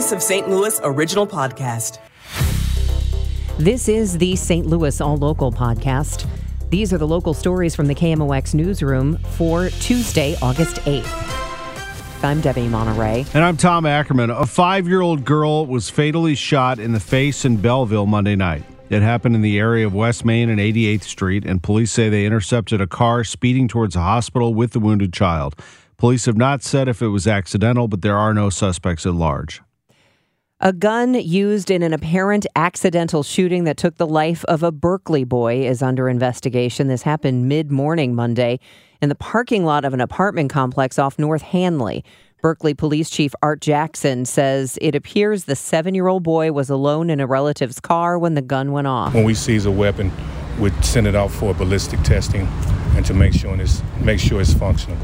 Voice of St. Louis original podcast. This is the St. Louis All Local podcast. These are the local stories from the KMOX newsroom for Tuesday, August 8th. I'm Debbie Monterrey. And I'm Tom Ackerman. A five year old girl was fatally shot in the face in Belleville Monday night. It happened in the area of West Main and 88th Street, and police say they intercepted a car speeding towards a hospital with the wounded child. Police have not said if it was accidental, but there are no suspects at large. A gun used in an apparent accidental shooting that took the life of a Berkeley boy is under investigation. This happened mid morning Monday in the parking lot of an apartment complex off North Hanley. Berkeley Police Chief Art Jackson says it appears the seven year old boy was alone in a relative's car when the gun went off. When we seize a weapon, we send it out for ballistic testing and to make sure it's, make sure it's functional.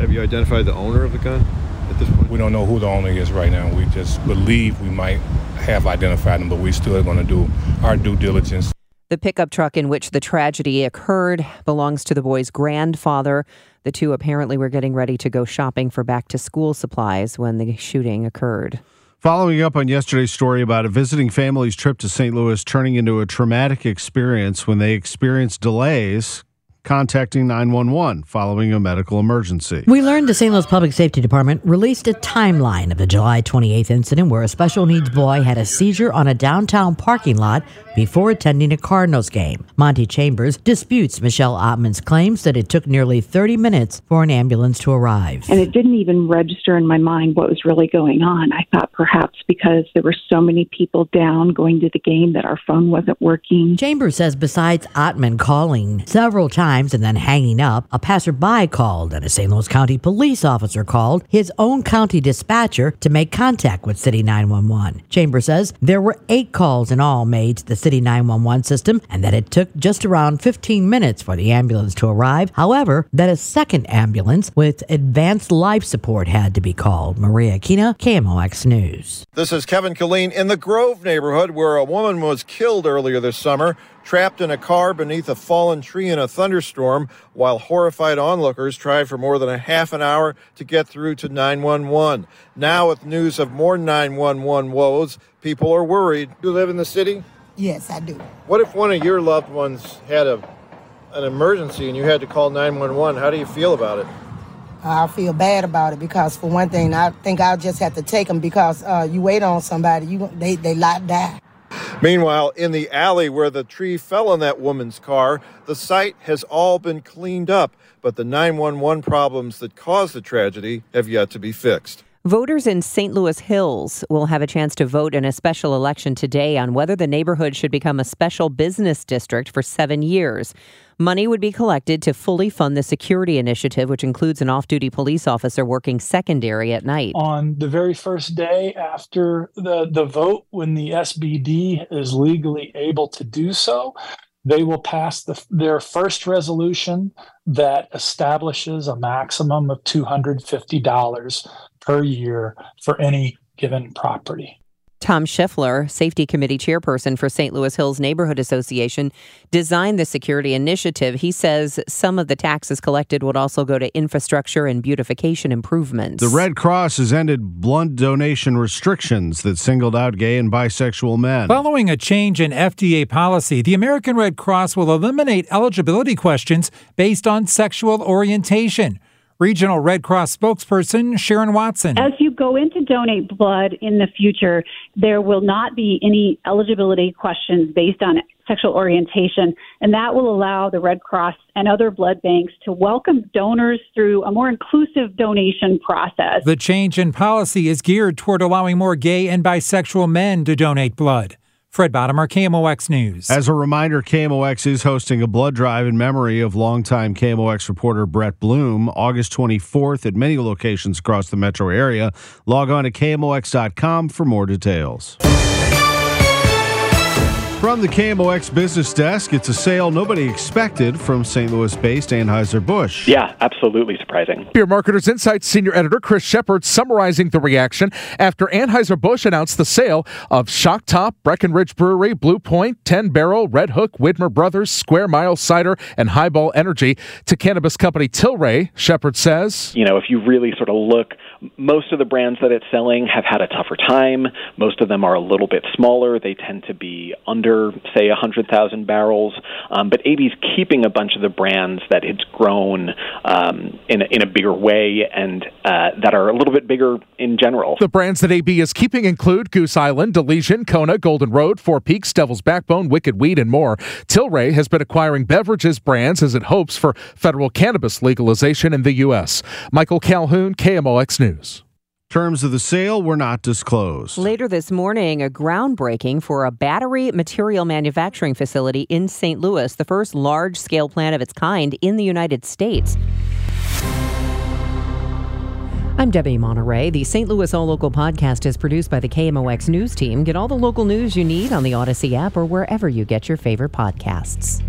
Have you identified the owner of the gun? At this point? We don't know who the owner is right now. We just believe we might have identified him, but we still are going to do our due diligence. The pickup truck in which the tragedy occurred belongs to the boy's grandfather. The two apparently were getting ready to go shopping for back to school supplies when the shooting occurred. Following up on yesterday's story about a visiting family's trip to St. Louis turning into a traumatic experience when they experienced delays contacting 911 following a medical emergency. We learned the St. Louis Public Safety Department released a timeline of the July 28th incident where a special needs boy had a seizure on a downtown parking lot before attending a Cardinals game. Monty Chambers disputes Michelle Ottman's claims that it took nearly 30 minutes for an ambulance to arrive. And it didn't even register in my mind what was really going on. I thought perhaps because there were so many people down going to the game that our phone wasn't working. Chambers says besides Ottman calling several times and then hanging up, a passerby called and a St. Louis County police officer called his own county dispatcher to make contact with City 911. Chambers says there were eight calls in all made to the City 911 system and that it took just around 15 minutes for the ambulance to arrive. However, that a second ambulance with advanced life support had to be called. Maria Kina, KMOX News. This is Kevin Killeen in the Grove neighborhood where a woman was killed earlier this summer trapped in a car beneath a fallen tree in a thunderstorm while horrified onlookers tried for more than a half an hour to get through to 911. Now, with news of more 911 woes, people are worried. Do you live in the city? Yes, I do. What if one of your loved ones had a an emergency and you had to call 911? How do you feel about it? I feel bad about it because, for one thing, I think I'll just have to take them because uh, you wait on somebody, you they they lot die. Meanwhile, in the alley where the tree fell on that woman's car, the site has all been cleaned up, but the 911 problems that caused the tragedy have yet to be fixed. Voters in St. Louis Hills will have a chance to vote in a special election today on whether the neighborhood should become a special business district for seven years. Money would be collected to fully fund the security initiative, which includes an off duty police officer working secondary at night. On the very first day after the, the vote, when the SBD is legally able to do so, they will pass the, their first resolution that establishes a maximum of $250 per year for any given property. Tom Schiffler, Safety Committee Chairperson for St. Louis Hills Neighborhood Association, designed the security initiative. He says some of the taxes collected would also go to infrastructure and beautification improvements. The Red Cross has ended blood donation restrictions that singled out gay and bisexual men. Following a change in FDA policy, the American Red Cross will eliminate eligibility questions based on sexual orientation. Regional Red Cross spokesperson Sharon Watson. As you go in to donate blood in the future, there will not be any eligibility questions based on sexual orientation, and that will allow the Red Cross and other blood banks to welcome donors through a more inclusive donation process. The change in policy is geared toward allowing more gay and bisexual men to donate blood. Fred Bodimer, KMOX News. As a reminder, KMOX is hosting a blood drive in memory of longtime KMOX reporter Brett Blume, August 24th at many locations across the metro area. Log on to KMOX.com for more details. From the KMOX business desk, it's a sale nobody expected from St. Louis based Anheuser-Busch. Yeah, absolutely surprising. Beer Marketers Insights senior editor Chris Shepard summarizing the reaction after Anheuser-Busch announced the sale of Shock Top, Breckenridge Brewery, Blue Point, 10 Barrel, Redhook, Widmer Brothers, Square Mile Cider, and Highball Energy to cannabis company Tilray. Shepard says, You know, if you really sort of look, most of the brands that it's selling have had a tougher time. Most of them are a little bit smaller. They tend to be under under, say, 100,000 barrels. Um, but AB's keeping a bunch of the brands that it's grown um, in, a, in a bigger way and uh, that are a little bit bigger in general. The brands that AB is keeping include Goose Island, Elysian, Kona, Golden Road, Four Peaks, Devil's Backbone, Wicked Weed, and more. Tilray has been acquiring beverages brands as it hopes for federal cannabis legalization in the U.S. Michael Calhoun, KMOX News. Terms of the sale were not disclosed. Later this morning, a groundbreaking for a battery material manufacturing facility in St. Louis, the first large scale plant of its kind in the United States. I'm Debbie Monterrey. The St. Louis All Local podcast is produced by the KMOX News team. Get all the local news you need on the Audacy app or wherever you get your favorite podcasts.